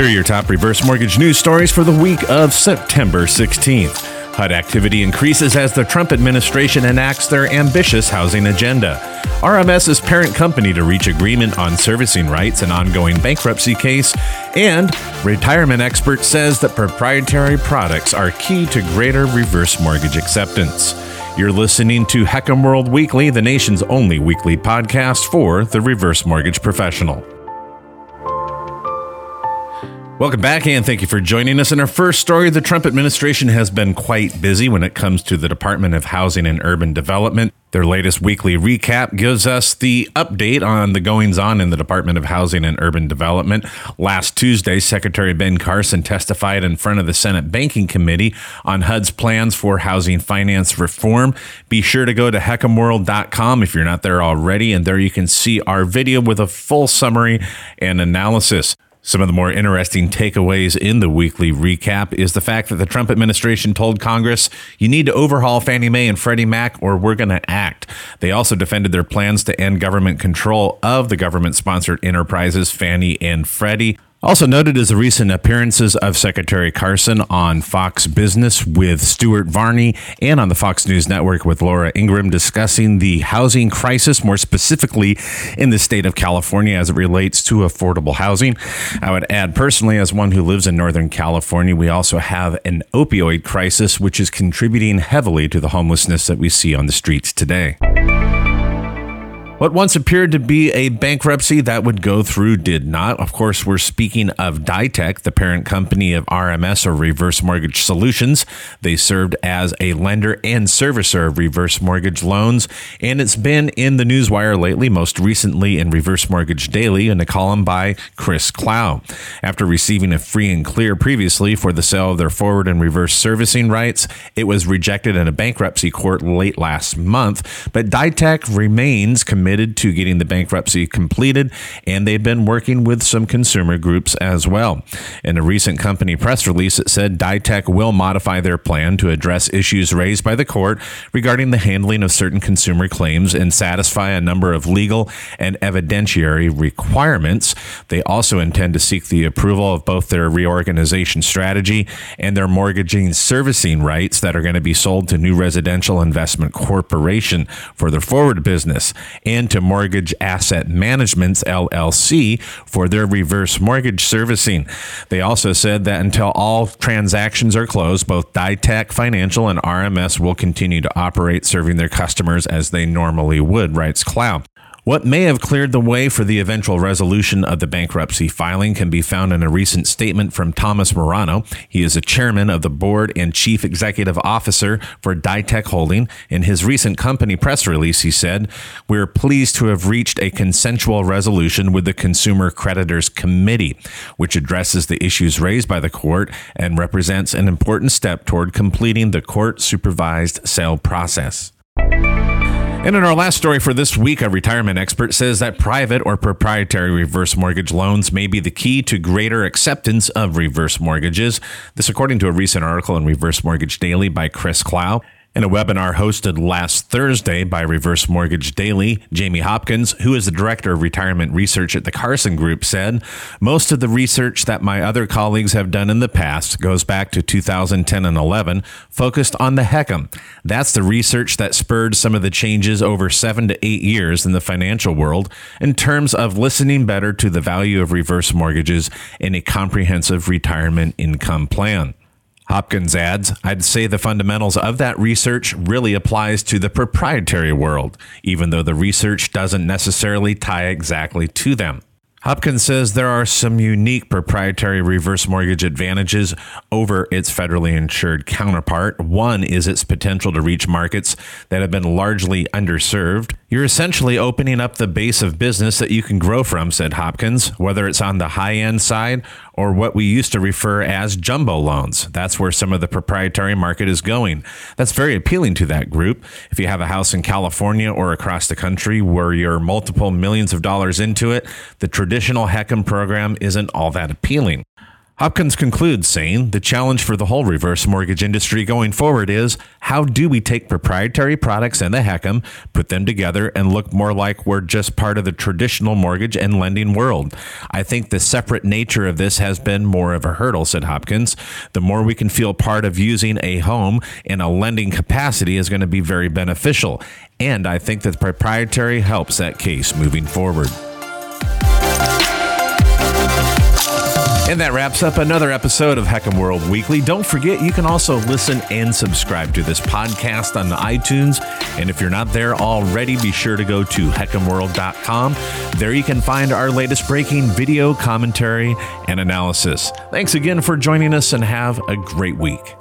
Here are your top reverse mortgage news stories for the week of September 16th. HUD activity increases as the Trump administration enacts their ambitious housing agenda. RMS's parent company to reach agreement on servicing rights and ongoing bankruptcy case. And retirement expert says that proprietary products are key to greater reverse mortgage acceptance. You're listening to HECM World Weekly, the nation's only weekly podcast for the reverse mortgage professional. Welcome back, and thank you for joining us. In our first story, the Trump administration has been quite busy when it comes to the Department of Housing and Urban Development. Their latest weekly recap gives us the update on the goings on in the Department of Housing and Urban Development. Last Tuesday, Secretary Ben Carson testified in front of the Senate Banking Committee on HUD's plans for housing finance reform. Be sure to go to hecmworld.com if you're not there already, and there you can see our video with a full summary and analysis. Some of the more interesting takeaways in the weekly recap is the fact that the Trump administration told Congress, you need to overhaul Fannie Mae and Freddie Mac or we're going to act. They also defended their plans to end government control of the government sponsored enterprises Fannie and Freddie. Also noted is the recent appearances of Secretary Carson on Fox Business with Stuart Varney and on the Fox News Network with Laura Ingraham discussing the housing crisis, more specifically in the state of California as it relates to affordable housing. I would add personally, as one who lives in Northern California, we also have an opioid crisis, which is contributing heavily to the homelessness that we see on the streets today. What once appeared to be a bankruptcy that would go through did not. Of course, we're speaking of Ditech, the parent company of RMS or Reverse Mortgage Solutions. They served as a lender and servicer of reverse mortgage loans, and it's been in the newswire lately, most recently in Reverse Mortgage Daily in a column by Chris Clow. After receiving a free and clear previously for the sale of their forward and reverse servicing rights, it was rejected in a bankruptcy court late last month, but Ditech remains committed committed to getting the bankruptcy completed, and they've been working with some consumer groups as well. In a recent company press release, it said Ditech will modify their plan to address issues raised by the court regarding the handling of certain consumer claims and satisfy a number of legal and evidentiary requirements. They also intend to seek the approval of both their reorganization strategy and their mortgaging servicing rights that are going to be sold to New Residential Investment Corporation for their forward business and into Mortgage Asset Management's LLC for their reverse mortgage servicing. They also said that until all transactions are closed, both Ditech Financial and RMS will continue to operate serving their customers as they normally would, writes Clow. What may have cleared the way for the eventual resolution of the bankruptcy filing can be found in a recent statement from Thomas Marano. He is a chairman of the board and chief executive officer for Ditech Holding. In his recent company press release, he said, We're pleased to have reached a consensual resolution with the Consumer Creditors Committee, which addresses the issues raised by the court and represents an important step toward completing the court supervised sale process. And in our last story for this week, a retirement expert says that private or proprietary reverse mortgage loans may be the key to greater acceptance of reverse mortgages. This, according to a recent article in Reverse Mortgage Daily by Chris Clow. In a webinar hosted last Thursday by Reverse Mortgage Daily, Jamie Hopkins, who is the director of retirement research at the Carson Group, said, Most of the research that my other colleagues have done in the past goes back to 2010 and 11, focused on the HECM. That's the research that spurred some of the changes over seven to eight years in the financial world in terms of listening better to the value of reverse mortgages in a comprehensive retirement income plan. Hopkins adds, I'd say the fundamentals of that research really applies to the proprietary world, even though the research doesn't necessarily tie exactly to them. Hopkins says there are some unique proprietary reverse mortgage advantages over its federally insured counterpart. One is its potential to reach markets that have been largely underserved. You're essentially opening up the base of business that you can grow from, said Hopkins, whether it's on the high end side or what we used to refer as jumbo loans. That's where some of the proprietary market is going. That's very appealing to that group. If you have a house in California or across the country where you're multiple millions of dollars into it, the traditional HECM program isn't all that appealing. Hopkins concludes saying the challenge for the whole reverse mortgage industry going forward is how do we take proprietary products and the HECM, put them together, and look more like we're just part of the traditional mortgage and lending world? I think the separate nature of this has been more of a hurdle, said Hopkins. The more we can feel part of using a home in a lending capacity is going to be very beneficial. And I think that proprietary helps that case moving forward. And that wraps up another episode of HECM World Weekly. Don't forget, you can also listen and subscribe to this podcast on iTunes. And if you're not there already, be sure to go to hecmworld.com. There you can find our latest breaking video, commentary, and analysis. Thanks again for joining us and have a great week.